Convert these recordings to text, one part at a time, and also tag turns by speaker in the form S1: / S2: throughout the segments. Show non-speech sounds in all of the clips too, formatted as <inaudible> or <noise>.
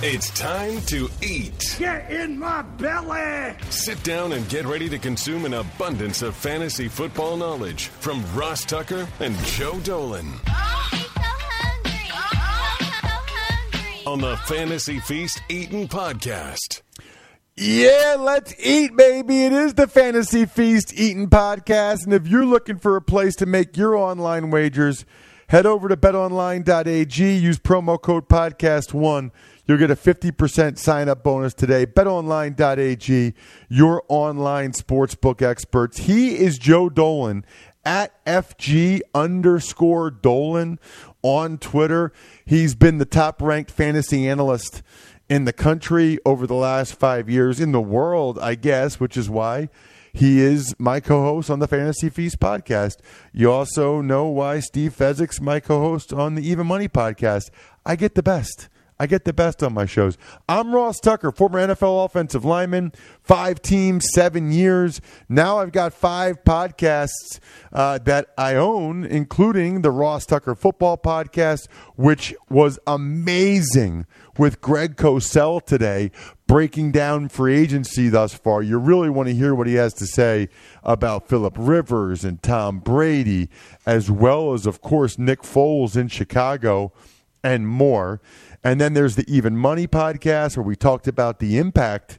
S1: It's time to eat.
S2: Get in my belly!
S1: Sit down and get ready to consume an abundance of fantasy football knowledge from Ross Tucker and Joe Dolan.
S3: Oh, he's so hungry. Oh, so hungry.
S1: On the Fantasy Feast Eating Podcast.
S4: Yeah, let's eat, baby. It is the Fantasy Feast Eating Podcast. And if you're looking for a place to make your online wagers, head over to betonline.ag. Use promo code podcast1. You'll get a 50% sign up bonus today. BetOnline.ag, your online sportsbook experts. He is Joe Dolan at FG underscore Dolan on Twitter. He's been the top ranked fantasy analyst in the country over the last five years, in the world, I guess, which is why he is my co host on the Fantasy Feast podcast. You also know why Steve Fezzik's my co host on the Even Money podcast. I get the best. I get the best on my shows. I'm Ross Tucker, former NFL offensive lineman, five teams, seven years. Now I've got five podcasts uh, that I own, including the Ross Tucker Football Podcast, which was amazing with Greg Cosell today, breaking down free agency thus far. You really want to hear what he has to say about Philip Rivers and Tom Brady, as well as, of course, Nick Foles in Chicago and more. And then there's the Even Money podcast where we talked about the impact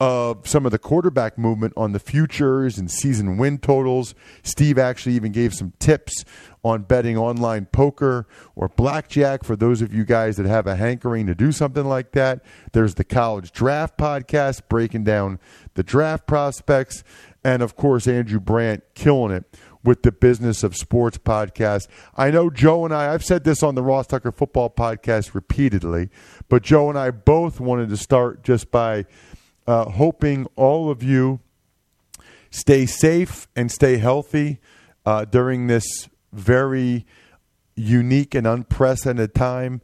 S4: of some of the quarterback movement on the futures and season win totals. Steve actually even gave some tips on betting online poker or blackjack for those of you guys that have a hankering to do something like that. There's the college draft podcast breaking down the draft prospects. And of course, Andrew Brandt killing it with the Business of Sports podcast. I know Joe and I, I've said this on the Ross Tucker Football podcast repeatedly, but Joe and I both wanted to start just by uh, hoping all of you stay safe and stay healthy uh, during this very unique and unprecedented time.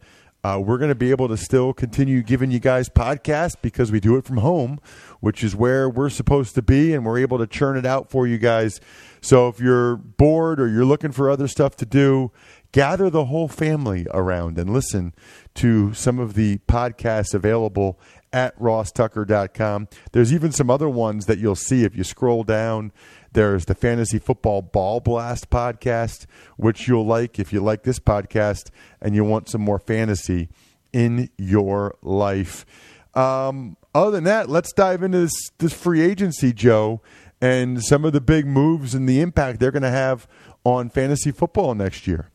S4: Uh, we're going to be able to still continue giving you guys podcasts because we do it from home, which is where we're supposed to be, and we're able to churn it out for you guys. So if you're bored or you're looking for other stuff to do, gather the whole family around and listen to some of the podcasts available at rosstucker.com. There's even some other ones that you'll see if you scroll down. There's the Fantasy Football Ball Blast podcast, which you'll like if you like this podcast and you want some more fantasy in your life. Um, other than that, let's dive into this, this free agency, Joe, and some of the big moves and the impact they're going to have on fantasy football next year.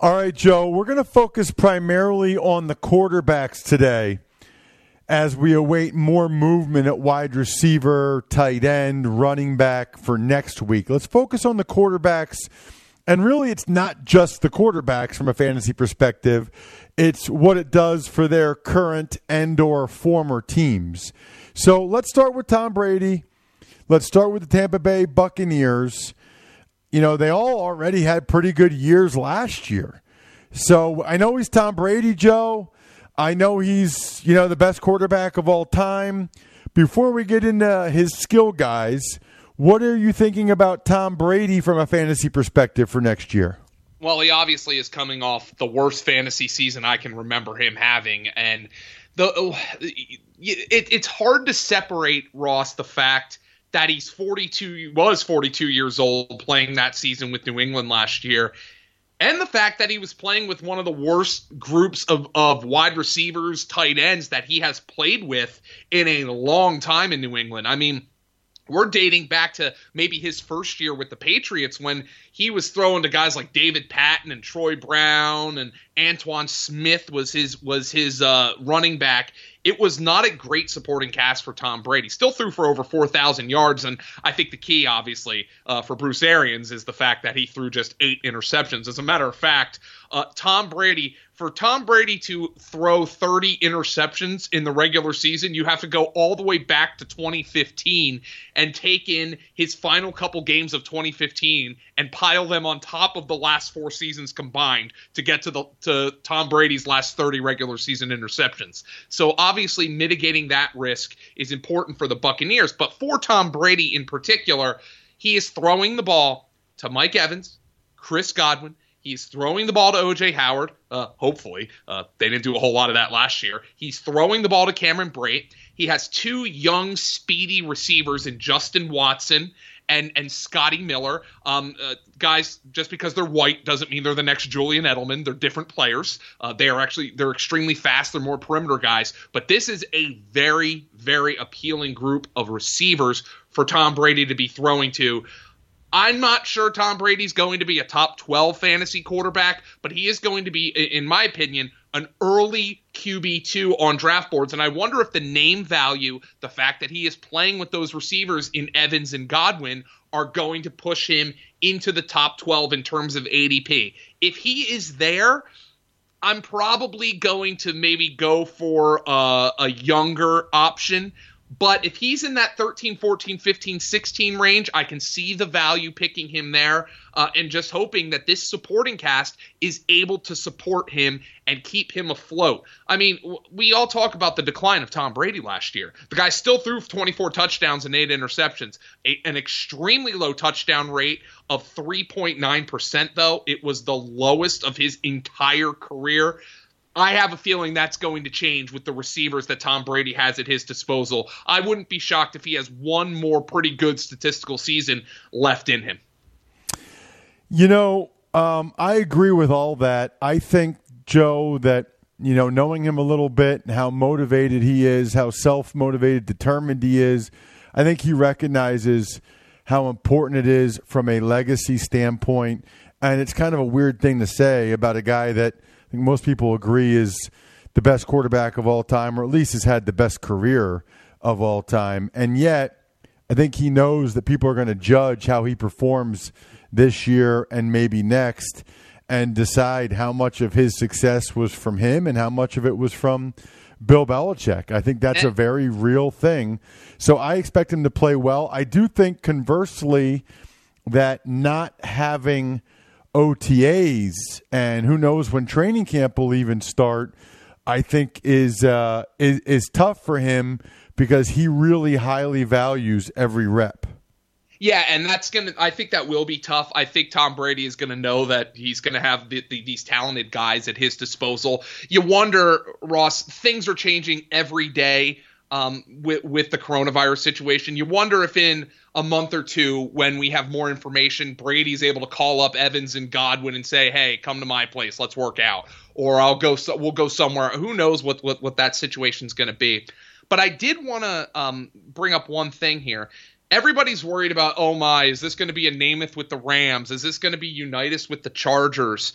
S4: All right, Joe, we're going to focus primarily on the quarterbacks today as we await more movement at wide receiver, tight end, running back for next week. Let's focus on the quarterbacks. And really, it's not just the quarterbacks from a fantasy perspective. It's what it does for their current and or former teams. So let's start with Tom Brady. Let's start with the Tampa Bay Buccaneers. You know, they all already had pretty good years last year. So I know he's Tom Brady, Joe. I know he's, you know, the best quarterback of all time. Before we get into his skill guys, what are you thinking about Tom Brady from a fantasy perspective for next year?
S5: Well, he obviously is coming off the worst fantasy season I can remember him having, and the it, it's hard to separate Ross the fact that he's 42 was 42 years old playing that season with New England last year and the fact that he was playing with one of the worst groups of, of wide receivers, tight ends that he has played with in a long time in New England. I mean, we're dating back to maybe his first year with the Patriots when he was throwing to guys like David Patten and Troy Brown and Antowain Smith was his was his uh, running back. It was not a great supporting cast for Tom Brady. Still threw for over 4,000 yards, and I think the key, obviously, uh, for Bruce Arians is the fact that he threw just eight interceptions. As a matter of fact, uh, Tom Brady for Tom Brady to throw 30 interceptions in the regular season, you have to go all the way back to 2015 and take in his final couple games of 2015 and pile them on top of the last four seasons combined to get to the to Tom Brady's last 30 regular season interceptions. So obviously mitigating that risk is important for the Buccaneers, but for Tom Brady in particular, he is throwing the ball to Mike Evans, Chris Godwin, He's throwing the ball to OJ Howard. Uh, hopefully, uh, they didn't do a whole lot of that last year. He's throwing the ball to Cameron Brate. He has two young, speedy receivers in Justin Watson and and Scotty Miller. Um, uh, guys, just because they're white doesn't mean they're the next Julian Edelman. They're different players. Uh, they are actually they're extremely fast. They're more perimeter guys. But this is a very very appealing group of receivers for Tom Brady to be throwing to. I'm not sure Tom Brady's going to be a top 12 fantasy quarterback, but he is going to be, in my opinion, an early QB2 on draft boards. And I wonder if the name value, the fact that he is playing with those receivers in Evans and Godwin, are going to push him into the top 12 in terms of ADP. If he is there, I'm probably going to maybe go for a, a younger option but if he's in that 13, 14, 15, 16 range, I can see the value picking him there uh, and just hoping that this supporting cast is able to support him and keep him afloat. I mean, w- we all talk about the decline of Tom Brady last year. The guy still threw 24 touchdowns and eight interceptions, a- an extremely low touchdown rate of 3.9%, though. It was the lowest of his entire career. I have a feeling that's going to change with the receivers that Tom Brady has at his disposal. I wouldn't be shocked if he has one more pretty good statistical season left in him.
S4: You know, um, I agree with all that. I think, Joe, that, you know, knowing him a little bit and how motivated he is, how self motivated, determined he is, I think he recognizes how important it is from a legacy standpoint. And it's kind of a weird thing to say about a guy that I think most people agree is the best quarterback of all time, or at least has had the best career of all time. And yet, I think he knows that people are going to judge how he performs this year and maybe next and decide how much of his success was from him and how much of it was from Bill Belichick. I think that's a eh. very real thing. So I expect him to play well. I do think, conversely, that not having OTAs and who knows when training camp will even start, I think is uh, is, is tough for him because he really highly values every rep.
S5: Yeah, and that's gonna. I think that will be tough. I think Tom Brady is gonna know that he's gonna have the, the, these talented guys at his disposal. You wonder, Ross. Things are changing every day um, with with the coronavirus situation. You wonder if in a month or two, when we have more information, Brady's able to call up Evans and Godwin and say, "Hey, come to my place, let's work out," or I'll go. So, we'll go somewhere. Who knows what what, what that situation's going to be? But I did want to um, bring up one thing here. Everybody's worried about, oh my, is this going to be a Namath with the Rams? Is this going to be Unitas with the Chargers?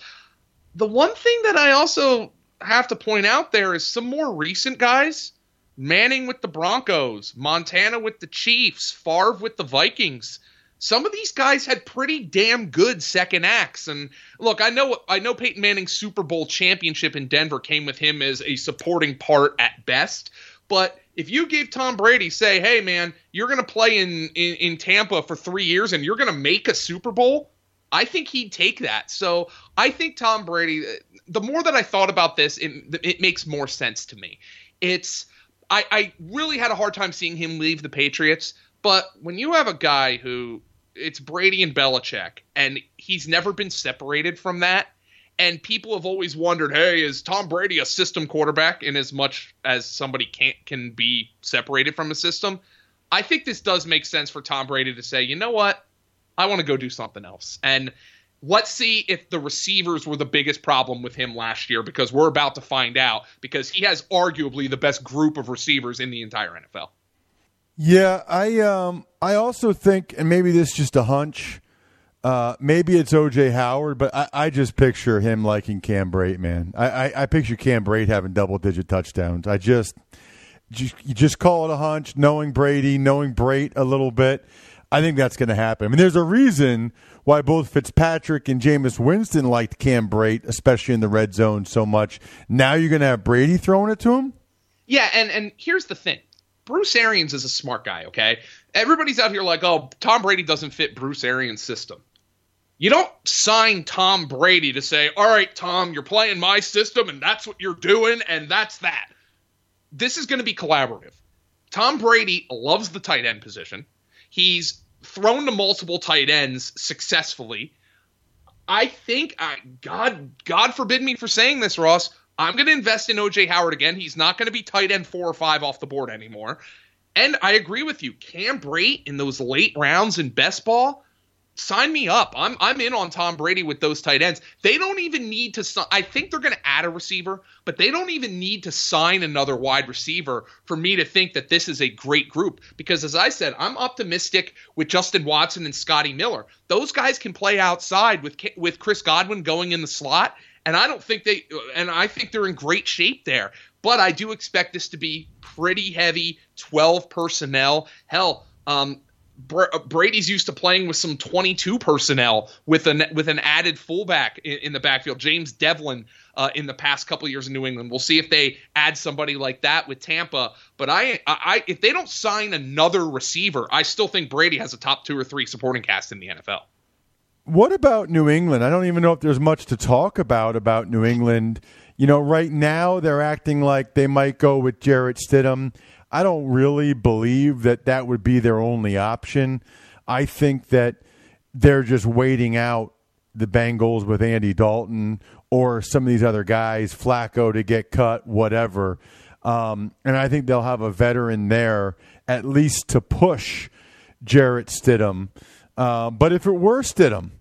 S5: The one thing that I also have to point out there is some more recent guys Manning with the Broncos, Montana with the Chiefs, Favre with the Vikings. Some of these guys had pretty damn good second acts. And look, I know I know Peyton Manning's Super Bowl championship in Denver came with him as a supporting part at best. But if you gave Tom Brady, say, hey man, you're gonna play in, in, in Tampa for three years and you're gonna make a Super Bowl, I think he'd take that. So I think Tom Brady. The more that I thought about this, it, it makes more sense to me. It's I, I really had a hard time seeing him leave the Patriots. But when you have a guy who it's Brady and Belichick, and he's never been separated from that, and people have always wondered, hey, is Tom Brady a system quarterback in as much as somebody can't can be separated from a system? I think this does make sense for Tom Brady to say, you know what? I want to go do something else. And let's see if the receivers were the biggest problem with him last year because we're about to find out because he has arguably the best group of receivers in the entire NFL.
S4: Yeah, I um I also think and maybe this is just a hunch. Uh, maybe it's OJ Howard, but I, I just picture him liking Cam Brate, man. I, I, I picture Cam Brate having double digit touchdowns. I just, just you just call it a hunch, knowing Brady, knowing Brate a little bit. I think that's going to happen. I mean, there's a reason why both Fitzpatrick and Jameis Winston liked Cam Brate, especially in the red zone, so much. Now you're going to have Brady throwing it to him?
S5: Yeah, and and here's the thing. Bruce Arians is a smart guy, okay? Everybody's out here like, oh, Tom Brady doesn't fit Bruce Arians' system. You don't sign Tom Brady to say, all right, Tom, you're playing my system and that's what you're doing and that's that. This is going to be collaborative. Tom Brady loves the tight end position. He's thrown to multiple tight ends successfully. I think, uh, God, God forbid me for saying this, Ross. I'm going to invest in OJ Howard again. He's not going to be tight end four or five off the board anymore. And I agree with you. Cam Brate in those late rounds in best ball, sign me up. I'm I'm in on Tom Brady with those tight ends. They don't even need to. I think they're going to add a receiver, but they don't even need to sign another wide receiver for me to think that this is a great group. Because as I said, I'm optimistic with Justin Watson and Scotty Miller. Those guys can play outside with with Chris Godwin going in the slot, and I don't think they. And I think they're in great shape there. But I do expect this to be pretty heavy 12 personnel. Hell, um, uh, Brady's used to playing with some 22 personnel with an with an added fullback in, in the backfield. James Develin uh, in the past couple years in New England. We'll see if they add somebody like that with Tampa. But I, I, if they don't sign another receiver, I still think Brady has a top two or three supporting cast in the NFL.
S4: What about New England? I don't even know if there's much to talk about about New England. You know, right now they're acting like they might go with Jarrett Stidham. I don't really believe that that would be their only option. I think that they're just waiting out the Bengals with Andy Dalton or some of these other guys, Flacco to get cut, whatever. Um, and I think they'll have a veteran there at least to push Jarrett Stidham. Uh, but if it were Stidham,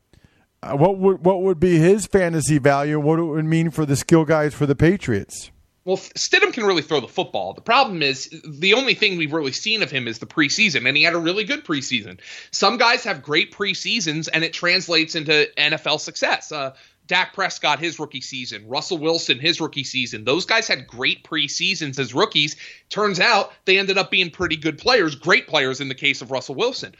S4: uh, what would what would be his fantasy value? What it would mean for the skill guys for the Patriots?
S5: Well, Stidham can really throw the football. The problem is the only thing we've really seen of him is the preseason, and he had a really good preseason. Some guys have great preseasons, and it translates into NFL success. Uh, Dak Prescott, his rookie season, Russell Wilson, his rookie season. Those guys had great preseasons as rookies. Turns out they ended up being pretty good players, great players in the case of Russell Wilson.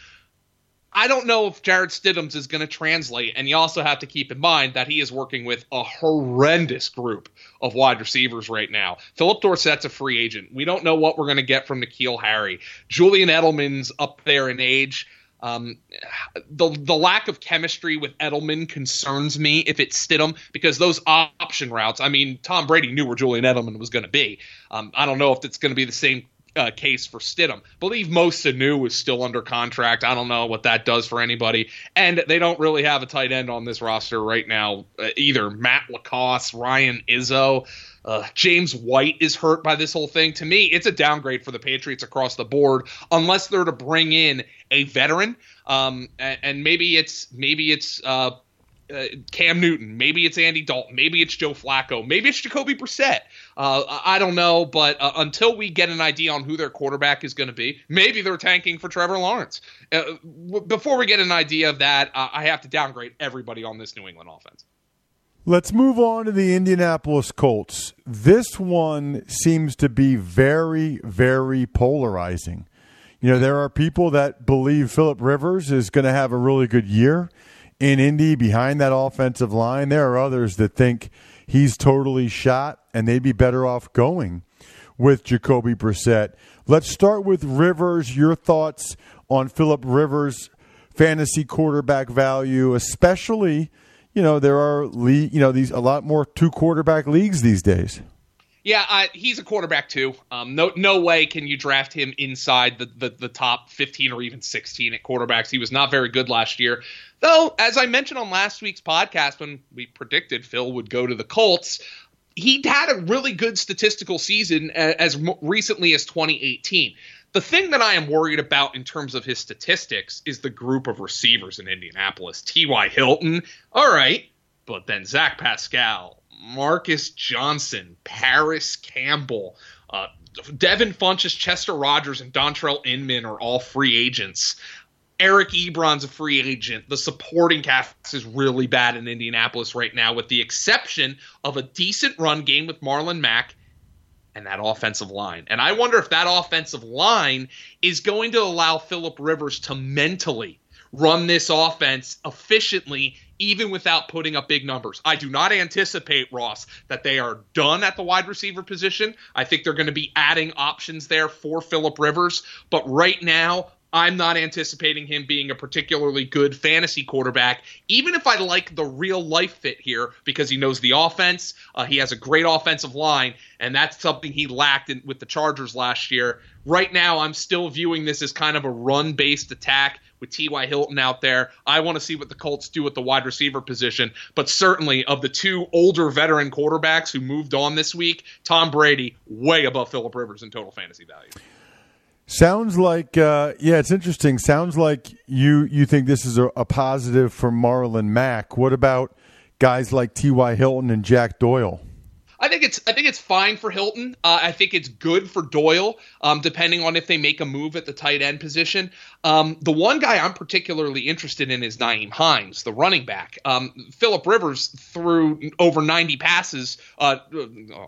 S5: I don't know if Jarrett Stidham's is going to translate, and you also have to keep in mind that he is working with a horrendous group of wide receivers right now. Phillip Dorsett's a free agent. We don't know what we're going to get from N'Keal Harry. Julian Edelman's up there in age. Um, the the lack of chemistry with Edelman concerns me if it's Stidham because those option routes. I mean, Tom Brady knew where Julian Edelman was going to be. Um, I don't know if it's going to be the same uh, case for Stidham. Believe Mo Sanu is still under contract. I don't know what that does for anybody. And they don't really have a tight end on this roster right now uh, either. Matt LaCosse, Ryan Izzo. Uh, James White is hurt by this whole thing. To me, it's a downgrade for the Patriots across the board, unless they're to bring in a veteran. Um, and, and maybe it's maybe it's uh, uh, Cam Newton, maybe it's Andy Dalton, maybe it's Joe Flacco, maybe it's Jacoby Brissett. Uh, I don't know, but uh, until we get an idea on who their quarterback is going to be, maybe they're tanking for Trevor Lawrence. Uh, w- before we get an idea of that, uh, I have to downgrade everybody on this New England offense.
S4: Let's move on to the Indianapolis Colts. This one seems to be very, very polarizing. You know, there are people that believe Philip Rivers is going to have a really good year in Indy behind that offensive line. There are others that think he's totally shot and they'd be better off going with Jacoby Brissett. Let's start with Rivers. Your thoughts on Philip Rivers' fantasy quarterback value, especially, you know, there are league, you know, these a lot more two quarterback leagues these days.
S5: Yeah, uh, he's a quarterback too. Um, no, no way can you draft him inside the, the, the top 15 or even 16 at quarterbacks. He was not very good last year. Though, as I mentioned on last week's podcast when we predicted Phil would go to the Colts, he had a really good statistical season as recently as 2018. The thing that I am worried about in terms of his statistics is the group of receivers in Indianapolis. T.Y. Hilton, all right, but then Zach Pascal, Marcus Johnson, Parris Campbell, uh, Devin Funchess, Chester Rogers, and Dontrelle Inman are all free agents. Eric Ebron's a free agent. The supporting cast is really bad in Indianapolis right now, with the exception of a decent run game with Marlon Mack and that offensive line. And I wonder if that offensive line is going to allow Philip Rivers to mentally run this offense efficiently, even without putting up big numbers. I do not anticipate, Ross, that they are done at the wide receiver position. I think they're going to be adding options there for Philip Rivers. But right now, I'm not anticipating him being a particularly good fantasy quarterback, even if I like the real life fit here because he knows the offense. Uh, he has a great offensive line, and that's something he lacked in, with the Chargers last year. Right now, I'm still viewing this as kind of a run based attack with T.Y. Hilton out there. I want to see what the Colts do with the wide receiver position, but certainly of the two older veteran quarterbacks who moved on this week, Tom Brady way above Philip Rivers in total fantasy value.
S4: Sounds like uh, yeah, it's interesting. Sounds like you you think this is a, a positive for Marlon Mack. What about guys like T.Y. Hilton and Jack Doyle?
S5: I think it's I think it's fine for Hilton. Uh, I think it's good for Doyle, um, depending on if they make a move at the tight end position. Um, the one guy I'm particularly interested in is Nyheim Hines, the running back. Um, Philip Rivers threw over 90 passes. Uh,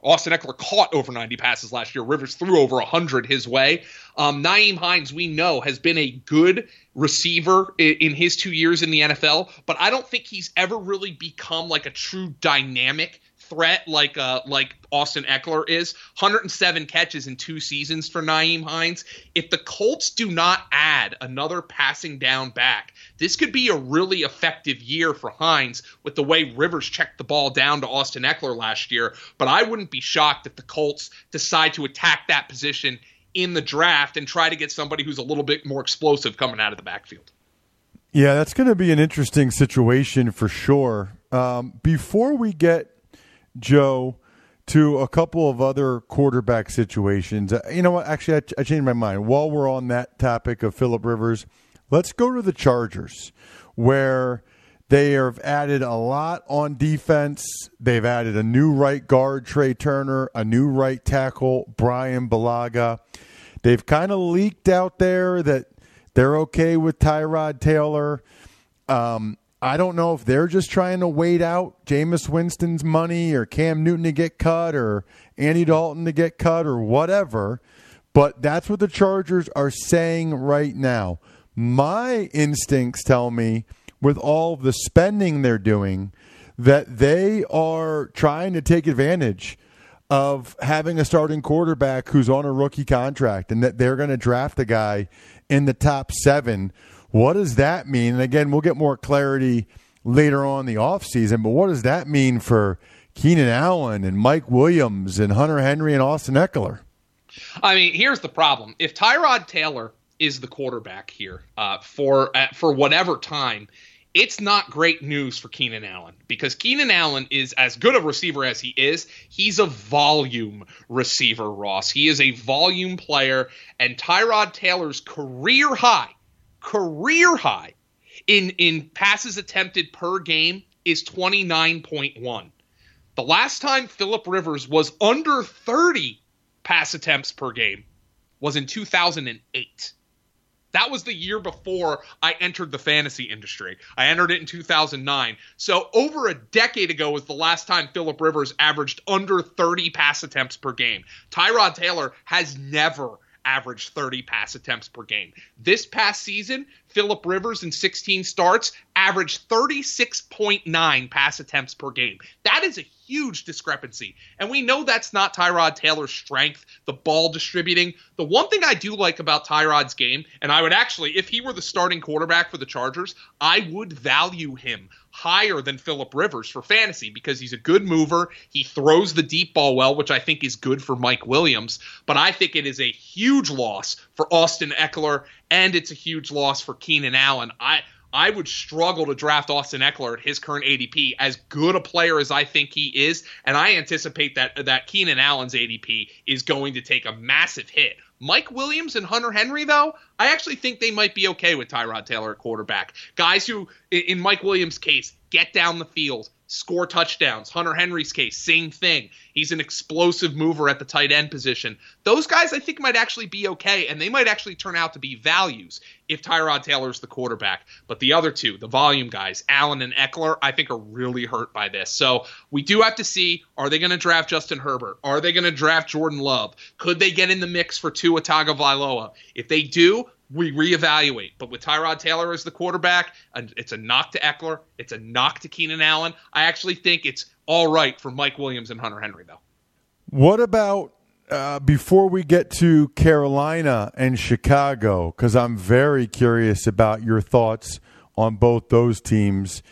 S5: Austin Ekeler caught over 90 passes last year. Rivers threw over 100 his way. Um, Nyheim Hines, we know, has been a good receiver in, in his two years in the NFL, but I don't think he's ever really become like a true dynamic threat like uh like Austin Ekeler is. 107 catches in two seasons for Nyheim Hines. If the Colts do not add another passing down back, this could be a really effective year for Hines with the way Rivers checked the ball down to Austin Ekeler last year. But I wouldn't be shocked if the Colts decide to attack that position in the draft and try to get somebody who's a little bit more explosive coming out of the backfield.
S4: Yeah, that's going to be an interesting situation for sure. Um, before we get Joe to a couple of other quarterback situations. Uh, you know what? Actually, I, I changed my mind. While we're on that topic of Philip Rivers, let's go to the Chargers, where they have added a lot on defense. They've added a new right guard, Trai Turner, a new right tackle, Bryan Bulaga. They've kind of leaked out there that they're okay with Tyrod Taylor. Um, I don't know if they're just trying to wait out Jameis Winston's money or Cam Newton to get cut or Andy Dalton to get cut or whatever. But that's what the Chargers are saying right now. My instincts tell me, with all the spending they're doing, that they are trying to take advantage of having a starting quarterback who's on a rookie contract and that they're going to draft the guy in the top seven what does that mean? And again, we'll get more clarity later on the offseason, but what does that mean for Keenan Allen and Mike Williams and Hunter Henry and Austin Ekeler?
S5: I mean, here's the problem. If Tyrod Taylor is the quarterback here uh, for uh, for whatever time, it's not great news for Keenan Allen because Keenan Allen is as good a receiver as he is. He's a volume receiver, Ross. He is a volume player, and Tyrod Taylor's career high career high in in passes attempted per game is 29.1. The last time Philip Rivers was under 30 pass attempts per game was in 2008. That was the year before I entered the fantasy industry. I entered it in 2009. So over a decade ago was the last time Philip Rivers averaged under 30 pass attempts per game. Tyrod Taylor has never averaged 30 pass attempts per game. This past season, Philip Rivers in 16 starts averaged 36.9 pass attempts per game. That is a huge discrepancy. And we know that's not Tyrod Taylor's strength, the ball distributing. The one thing I do like about Tyrod's game, and I would actually, if he were the starting quarterback for the Chargers, I would value him higher than Philip Rivers for fantasy because he's a good mover. He throws the deep ball well, which I think is good for Mike Williams. But I think it is a huge loss for Austin Ekeler, and it's a huge loss for Keenan Allen. I I would struggle to draft Austin Ekeler at his current ADP, as good a player as I think he is, and I anticipate that that Keenan Allen's ADP is going to take a massive hit. Mike Williams and Hunter Henry, though, I actually think they might be okay with Tyrod Taylor at quarterback. Guys who, in Mike Williams' case, get down the field, score touchdowns. Hunter Henry's case, same thing. He's an explosive mover at the tight end position. Those guys, I think, might actually be okay, and they might actually turn out to be values if Tyrod Taylor's the quarterback. But the other two, the volume guys, Allen and Ekeler, I think are really hurt by this. So we do have to see are they going to draft Justin Herbert? Are they going to draft Jordan Love? Could they get in the mix for Tua Tagovailoa? If they do, we reevaluate. But with Tyrod Taylor as the quarterback, it's a knock to Ekeler. It's a knock to Keenan Allen. I actually think it's all right for Mike Williams and Hunter Henry, though.
S4: What about uh, before we get to Carolina and Chicago, because I'm very curious about your thoughts on both those teams.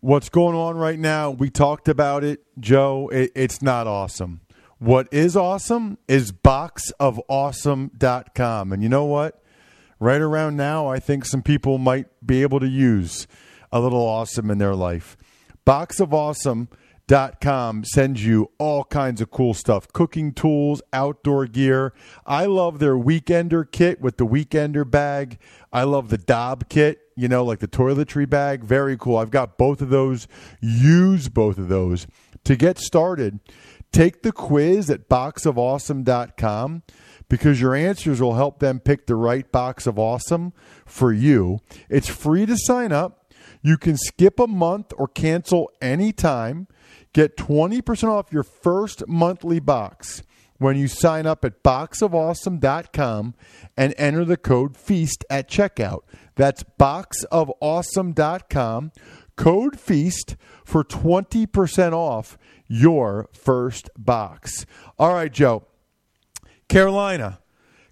S4: What's going on right now? We talked about it, Joe. It, it's not awesome. What is awesome is boxofawesome.com. And you know what? Right around now, I think some people might be able to use a little awesome in their life. Boxofawesome.com sends you all kinds of cool stuff cooking tools, outdoor gear. I love their Weekender kit with the Weekender bag. I love the Dopp kit, you know, like the toiletry bag. Very cool. I've got both of those. Use both of those. To get started, take the quiz at boxofawesome.com because your answers will help them pick the right box of awesome for you. It's free to sign up. You can skip a month or cancel anytime. Get 20% off your first monthly box when you sign up at boxofawesome.com and enter the code FEAST at checkout. That's boxofawesome.com, code FEAST for 20% off your first box. All right, Joe. Carolina.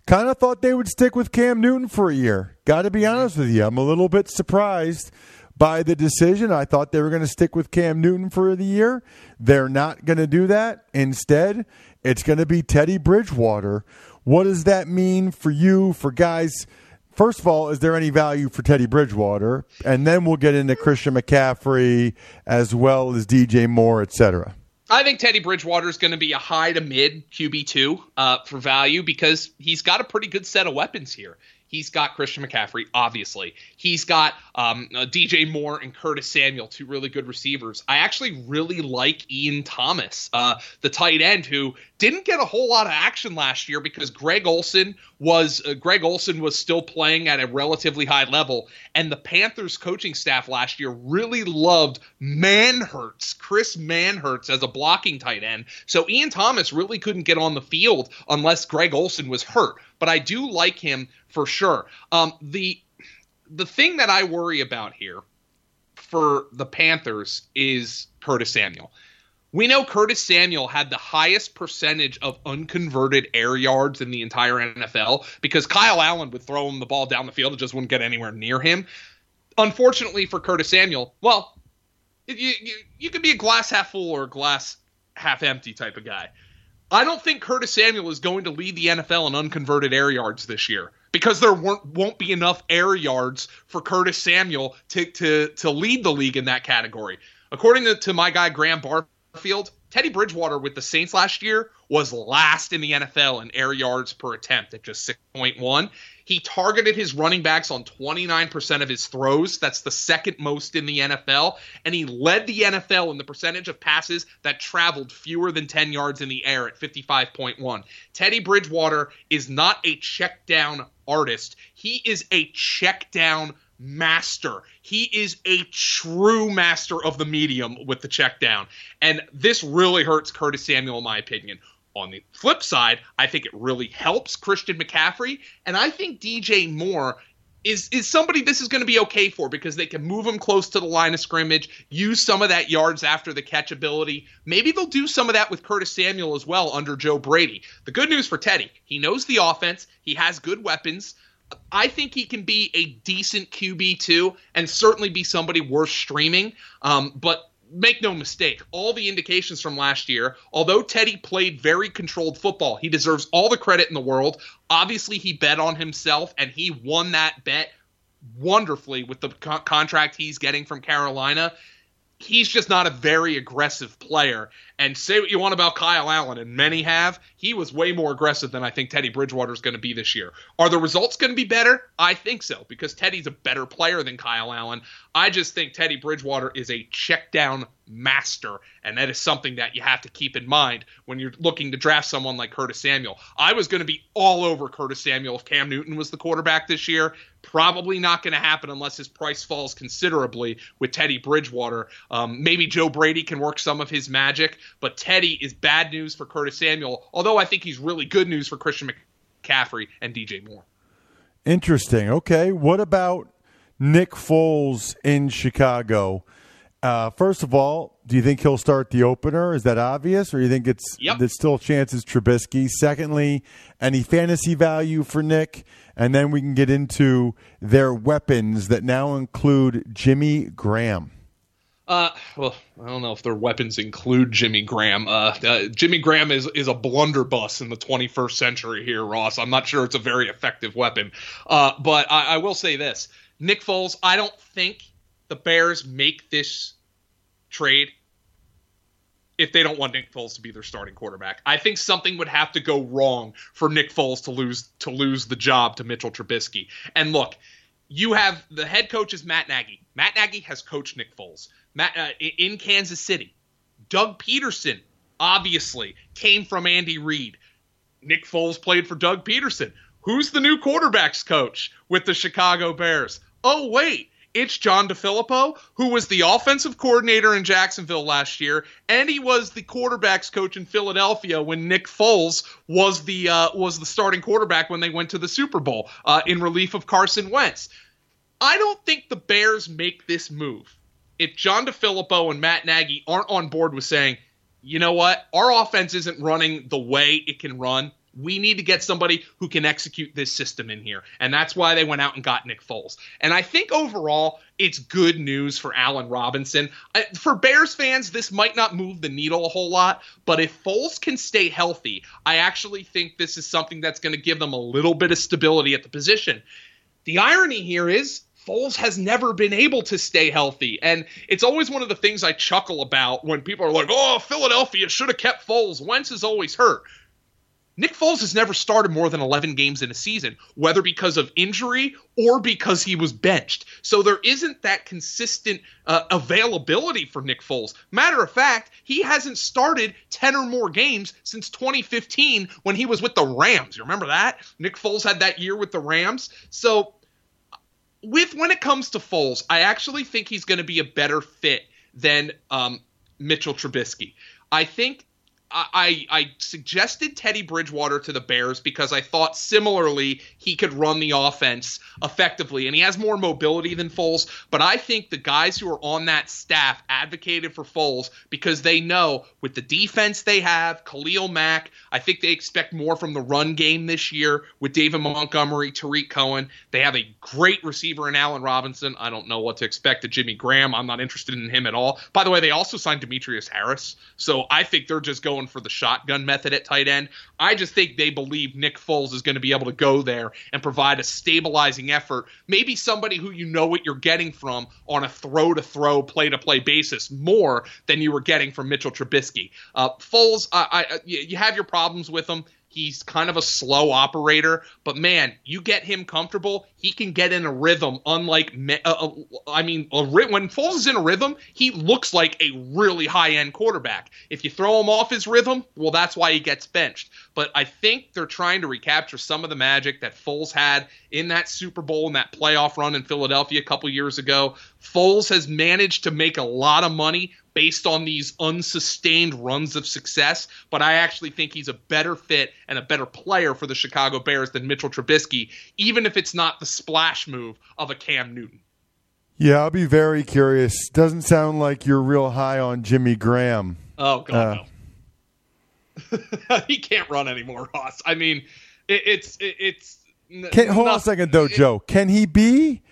S4: Kind of thought they would stick with Cam Newton for a year. Got to be honest with you. I'm a little bit surprised by the decision. I thought they were going to stick with Cam Newton for the year. They're not going to do that. Instead, it's going to be Teddy Bridgewater. What does that mean for you, for guys? First of all, is there any value for Teddy Bridgewater? And then we'll get into Christian McCaffrey as well as DJ Moore, et cetera.
S5: I think Teddy Bridgewater is going to be a high to mid QB two uh, for value because he's got a pretty good set of weapons here. He's got Christian McCaffrey, obviously. He's got um, uh, DJ Moore and Curtis Samuel, two really good receivers. I actually really like Ian Thomas, uh, the tight end, who didn't get a whole lot of action last year because Greg Olsen was uh, Greg Olsen was still playing at a relatively high level, and the Panthers coaching staff last year really loved Manhertz, Chris Manhertz as a blocking tight end. So Ian Thomas really couldn't get on the field unless Greg Olsen was hurt. But I do like him for sure. Um, the the thing that I worry about here for the Panthers is Curtis Samuel. We know Curtis Samuel had the highest percentage of unconverted air yards in the entire NFL because Kyle Allen would throw him the ball down the field and just wouldn't get anywhere near him. Unfortunately for Curtis Samuel, well, you, you, you could be a glass half full or a glass half empty type of guy. I don't think Curtis Samuel is going to lead the NFL in unconverted air yards this year because there won't, be enough air yards for Curtis Samuel to, to, to lead the league in that category. According to, to my guy Graham Barfield, Teddy Bridgewater with the Saints last year was last in the NFL in air yards per attempt at just 6.1. He targeted his running backs on 29% of his throws. That's the second most in the NFL. And he led the NFL in the percentage of passes that traveled fewer than 10 yards in the air at 55.1. Teddy Bridgewater is not a check down artist, he is a check down master. He is a true master of the medium with the check down. And this really hurts Curtis Samuel, in my opinion. On the flip side, I think it really helps Christian McCaffrey, and I think DJ Moore is is somebody this is going to be okay for because they can move him close to the line of scrimmage, use some of that yards after the catch ability. Maybe they'll do some of that with Curtis Samuel as well under Joe Brady. The good news for Teddy, he knows the offense, he has good weapons. I think he can be a decent QB too, and certainly be somebody worth streaming. Um, but make no mistake, all the indications from last year, although Teddy played very controlled football, he deserves all the credit in the world. Obviously, he bet on himself and he won that bet wonderfully with the co- contract he's getting from Carolina. He's just not a very aggressive player. And say what you want about Kyle Allen, and many have, he was way more aggressive than I think Teddy Bridgewater is going to be this year. Are the results going to be better? I think so, because Teddy's a better player than Kyle Allen. I just think Teddy Bridgewater is a check down master, and that is something that you have to keep in mind when you're looking to draft someone like Curtis Samuel. I was going to be all over Curtis Samuel if Cam Newton was the quarterback this year. Probably not going to happen unless his price falls considerably with Teddy Bridgewater. Um, maybe Joe Brady can work some of his magic, but Teddy is bad news for Curtis Samuel, although I think he's really good news for Christian McCaffrey and DJ Moore.
S4: Interesting. Okay. What about Nick Foles in Chicago? Uh, first of all, do you think he'll start the opener? Is that obvious, or you think it's
S5: Yep.
S4: there's still chances Trubisky? Secondly, any fantasy value for Nick, and then we can get into their weapons that now include Jimmy Graham.
S5: Uh, well, I don't know if their weapons include Jimmy Graham. Uh, uh, Jimmy Graham is is a blunderbuss in the 21st century here, Ross. I'm not sure it's a very effective weapon. Uh, but I, I will say this: Nick Foles. I don't think the Bears make this trade if they don't want Nick Foles to be their starting quarterback. I think something would have to go wrong for Nick Foles to lose to lose the job to Mitchell Trubisky. And look, you have the head coach is Matt Nagy. Matt Nagy has coached Nick Foles. Matt uh, in Kansas City. Doug Pederson obviously came from Andy Reid. Nick Foles played for Doug Pederson. Who's the new quarterbacks coach with the Chicago Bears? Oh wait, it's John DeFilippo, who was the offensive coordinator in Jacksonville last year, and he was the quarterbacks coach in Philadelphia when Nick Foles was the uh, was the starting quarterback when they went to the Super Bowl uh, in relief of Carson Wentz. I don't think the Bears make this move if John DeFilippo and Matt Nagy aren't on board with saying, you know what, our offense isn't running the way it can run. We need to get somebody who can execute this system in here. And that's why they went out and got Nick Foles. And I think overall, it's good news for Allen Robinson. For Bears fans, this might not move the needle a whole lot, but if Foles can stay healthy, I actually think this is something that's going to give them a little bit of stability at the position. The irony here is Foles has never been able to stay healthy. And it's always one of the things I chuckle about when people are like, oh, Philadelphia should have kept Foles. Wentz is always hurt. Nick Foles has never started more than 11 games in a season, whether because of injury or because he was benched. So there isn't that consistent uh, availability for Nick Foles. Matter of fact, he hasn't started 10 or more games since 2015 when he was with the Rams. You remember that? Nick Foles had that year with the Rams. So with when it comes to Foles, I actually think he's going to be a better fit than um, Mitchell Trubisky. I think I, I suggested Teddy Bridgewater to the Bears because I thought similarly he could run the offense effectively, and he has more mobility than Foles. But I think the guys who are on that staff advocated for Foles because they know with the defense they have, Khalil Mack, I think they expect more from the run game this year with David Montgomery, Tarik Cohen. They have a great receiver in Allen Robinson. I don't know what to expect of Jimmy Graham. I'm not interested in him at all. By the way, they also signed Demetrius Harris, so I think they're just going for the shotgun method at tight end. I just think they believe Nick Foles is going to be able to go there and provide a stabilizing effort. Maybe somebody who you know what you're getting from on a throw to throw, play to play basis more than you were getting from Mitchell Trubisky. Uh, Foles, I, I, you have your problems with him. He's kind of a slow operator, but man, you get him comfortable, he can get in a rhythm. Unlike, uh, uh, I mean, a when Foles is in a rhythm, he looks like a really high end quarterback. If you throw him off his rhythm, well, that's why he gets benched. But I think they're trying to recapture some of the magic that Foles had in that Super Bowl and that playoff run in Philadelphia a couple years ago. Foles has managed to make a lot of money based on these unsustained runs of success, but I actually think he's a better fit and a better player for the Chicago Bears than Mitchell Trubisky, even if it's not the splash move of a Cam Newton.
S4: Yeah, I'll be very curious. Doesn't sound like you're real high on Jimmy Graham.
S5: Oh god,
S4: Uh.
S5: no. <laughs> he can't run anymore, Ross. I mean, it, it's it, it's.
S4: Can, hold on a second, though,
S5: it-
S4: Joe. Can he be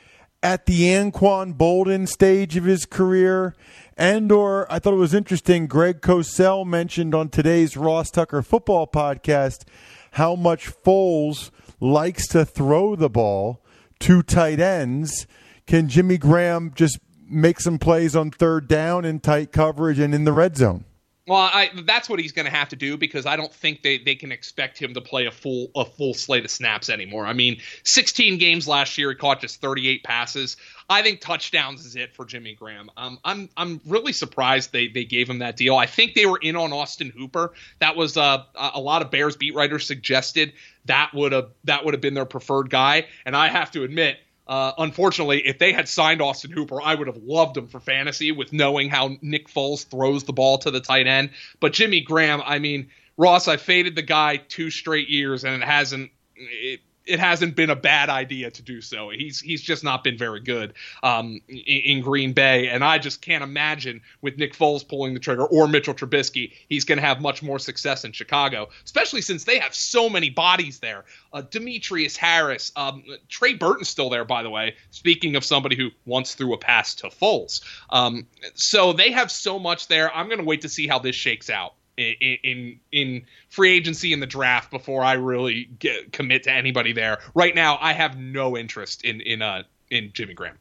S4: at the Anquan Boldin stage of his career? And or I thought it was interesting. Greg Cosell mentioned on today's Ross Tucker football podcast how much Foles likes to throw the ball to tight ends. Can Jimmy Graham just make some plays on third down in tight coverage and in the red zone?
S5: Well, I, that's what he's going to have to do because I don't think they, they can expect him to play a full a full slate of snaps anymore. I mean, 16 games last year, he caught just 38 passes. I think touchdowns is it for Jimmy Graham. Um, I'm I'm really surprised they they gave him that deal. I think they were in on Austin Hooper. That was uh, a lot of Bears beat writers suggested that would have that would have been their preferred guy, and I have to admit. Uh, unfortunately, if they had signed Austin Hooper, I would have loved him for fantasy with knowing how Nick Foles throws the ball to the tight end. But Jimmy Graham, I mean, Ross, I faded the guy two straight years and it hasn't. It, it hasn't been a bad idea to do so. He's he's just not been very good um, in, in, Green Bay, and I just can't imagine with Nick Foles pulling the trigger or Mitchell Trubisky, he's going to have much more success in Chicago, especially since they have so many bodies there. Uh, Demetrius Harris, um, Trey Burton's still there, by the way. Speaking of somebody who once threw a pass to Foles, um, so they have so much there. I'm going to wait to see how this shakes out in in, free agency in the draft before I really get, commit to anybody there. Right now, I have no interest in in uh in Jimmy Graham.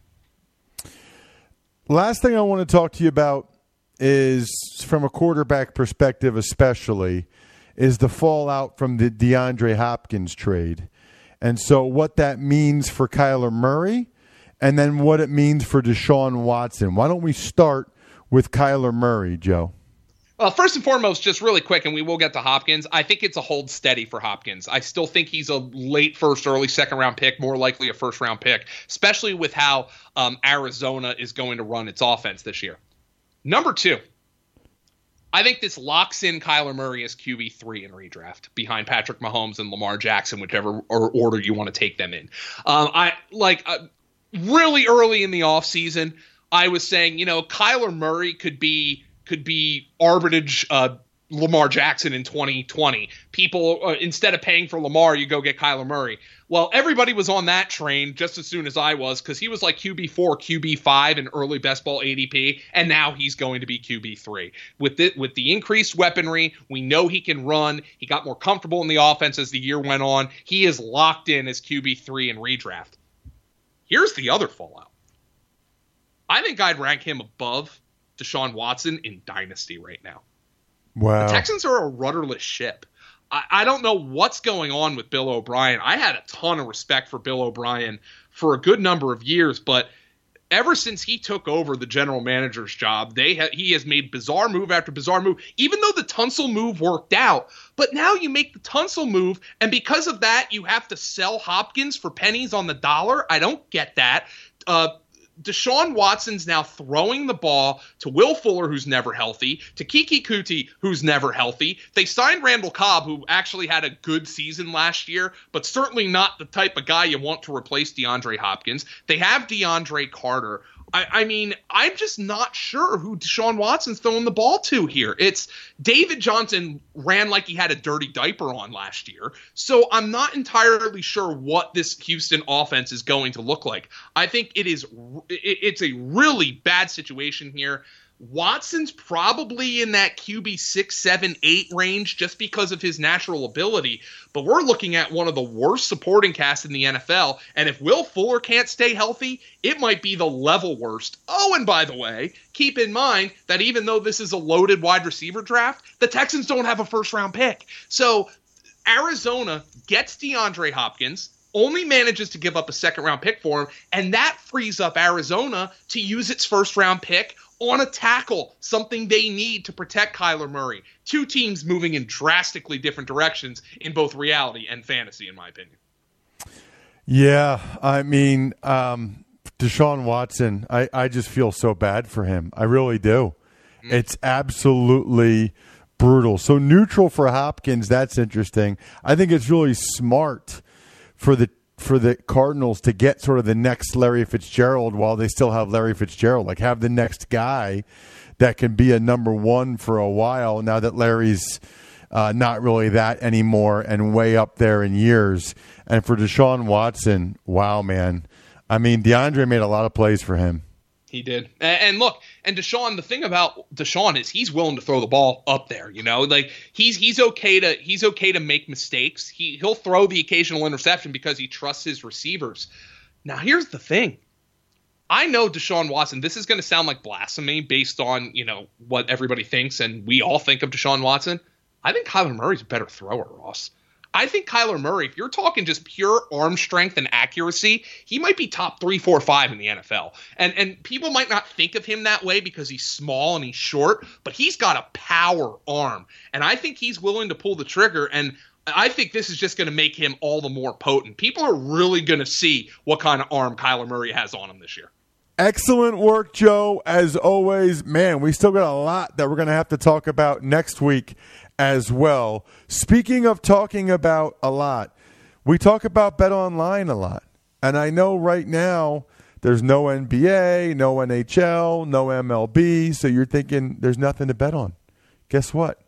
S4: Last thing I want to talk to you about is from a quarterback perspective, especially, is the fallout from the DeAndre Hopkins trade, and so what that means for Kyler Murray, and then what it means for Deshaun Watson. Why don't we start with Kyler Murray, Joe?
S5: Well, first and foremost, just really quick, and we will get to Hopkins. I think it's a hold steady for Hopkins. I still think he's a late first, early second round pick, more likely a first round pick, especially with how um, Arizona is going to run its offense this year. Number two, I think this locks in Kyler Murray as QB three in redraft behind Patrick Mahomes and Lamar Jackson, whichever order you want to take them in. Um, I like uh, really early in the offseason, I was saying, you know, Kyler Murray could be could be arbitrage uh, Lamar Jackson in 2020. People, uh, instead of paying for Lamar, you go get Kyler Murray. Well, everybody was on that train just as soon as I was because he was like QB4, QB5 in early best ball ADP, and now he's going to be QB3. With the, with the increased weaponry, we know he can run. He got more comfortable in the offense as the year went on. He is locked in as QB3 in redraft. Here's the other fallout. I think I'd rank him above Deshaun Watson in Dynasty right now.
S4: Wow.
S5: The Texans are a rudderless ship. I, I don't know what's going on with Bill O'Brien. I had a ton of respect for Bill O'Brien for a good number of years, but ever since he took over the general manager's job, they ha- he has made bizarre move after bizarre move. Even though the Tunsil move worked out, but now you make the Tunsil move, and because of that, you have to sell Hopkins for pennies on the dollar. I don't get that. Uh, Deshaun Watson's now throwing the ball to Will Fuller, who's never healthy, to Keke Coutee, who's never healthy. They signed Randall Cobb, who actually had a good season last year, but certainly not the type of guy you want to replace DeAndre Hopkins. They have DeAndre Carter, I, I, mean, I'm just not sure who Deshaun Watson's throwing the ball to here. It's David Johnson ran like he had a dirty diaper on last year. So I'm not entirely sure what this Houston offense is going to look like. I think it is it's a really bad situation here. Watson's probably in that QB six, seven, eight range just because of his natural ability. But we're looking at one of the worst supporting casts in the NFL. And if Will Fuller can't stay healthy, it might be the level worst. Oh, and by the way, keep in mind that even though this is a loaded wide receiver draft, the Texans don't have a first round pick. So Arizona gets DeAndre Hopkins only manages to give up a second round pick for him, and that frees up Arizona to use its first round pick on a tackle, something they need to protect Kyler Murray. Two teams moving in drastically different directions in both reality and fantasy, in my opinion.
S4: Yeah, I mean, um, Deshaun Watson, I, I just feel so bad for him. I really do. Mm. It's absolutely brutal. So neutral for Hopkins, that's interesting. I think it's really smart for the for the Cardinals to get sort of the next Larry Fitzgerald while they still have Larry Fitzgerald. Like have the next guy that can be a number one for a while now that Larry's uh, not really that anymore and way up there in years. And for Deshaun Watson, wow, man. I mean, DeAndre made a lot of plays for him.
S5: He did. And, look, and Deshaun, the thing about Deshaun is he's willing to throw the ball up there. You know, like he's he's okay to he's okay to make mistakes. He he'll throw the occasional interception because he trusts his receivers. Now here's the thing. I know Deshaun Watson. This is going to sound like blasphemy based on you know what everybody thinks and we all think of Deshaun Watson. I think Kyler Murray's a better thrower, Ross. I think Kyler Murray, if you're talking just pure arm strength and accuracy, he might be top three, four, five in the NFL. And and people might not think of him that way because he's small and he's short, but he's got a power arm. And I think he's willing to pull the trigger. And I think this is just going to make him all the more potent. People are really going to see what kind of arm Kyler Murray has on him this year.
S4: Excellent work, Joe. As always, man, we still got a lot that we're going to have to talk about next week as well. Speaking of talking about a lot, we talk about Bet Online a lot. And I know right now there's no NBA, no NHL, no MLB, so you're thinking there's nothing to bet on. Guess what?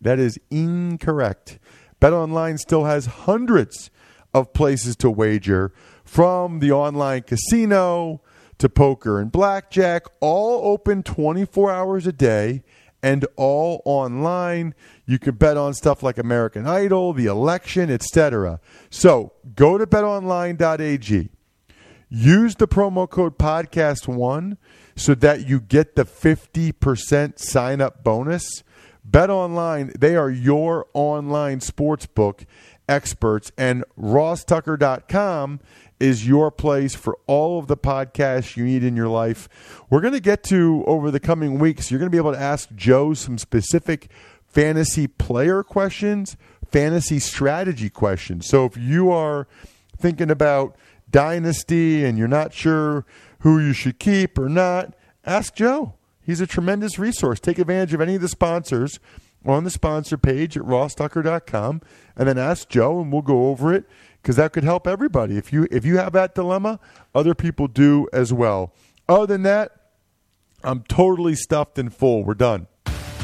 S4: That is incorrect. Bet Online still has hundreds of places to wager from the online casino to poker and blackjack, all open 24 hours a day and all online. You could bet on stuff like American Idol, the election, etc. So go to betonline.ag. Use the promo code podcast1 so that you get the 50% sign up bonus. Bet online, they are your online sports book experts, and rosstucker.com is your place for all of the podcasts you need in your life. We're going to get to over the coming weeks, you're going to be able to ask Joe some specific fantasy player questions, fantasy strategy questions. So if you are thinking about dynasty and you're not sure who you should keep or not, ask Joe. He's a tremendous resource. Take advantage of any of the sponsors on the sponsor page at rosstucker.com and then ask Joe and we'll go over it because that could help everybody. If you if you have that dilemma, other people do as well. Other than that, I'm totally stuffed and full. We're done.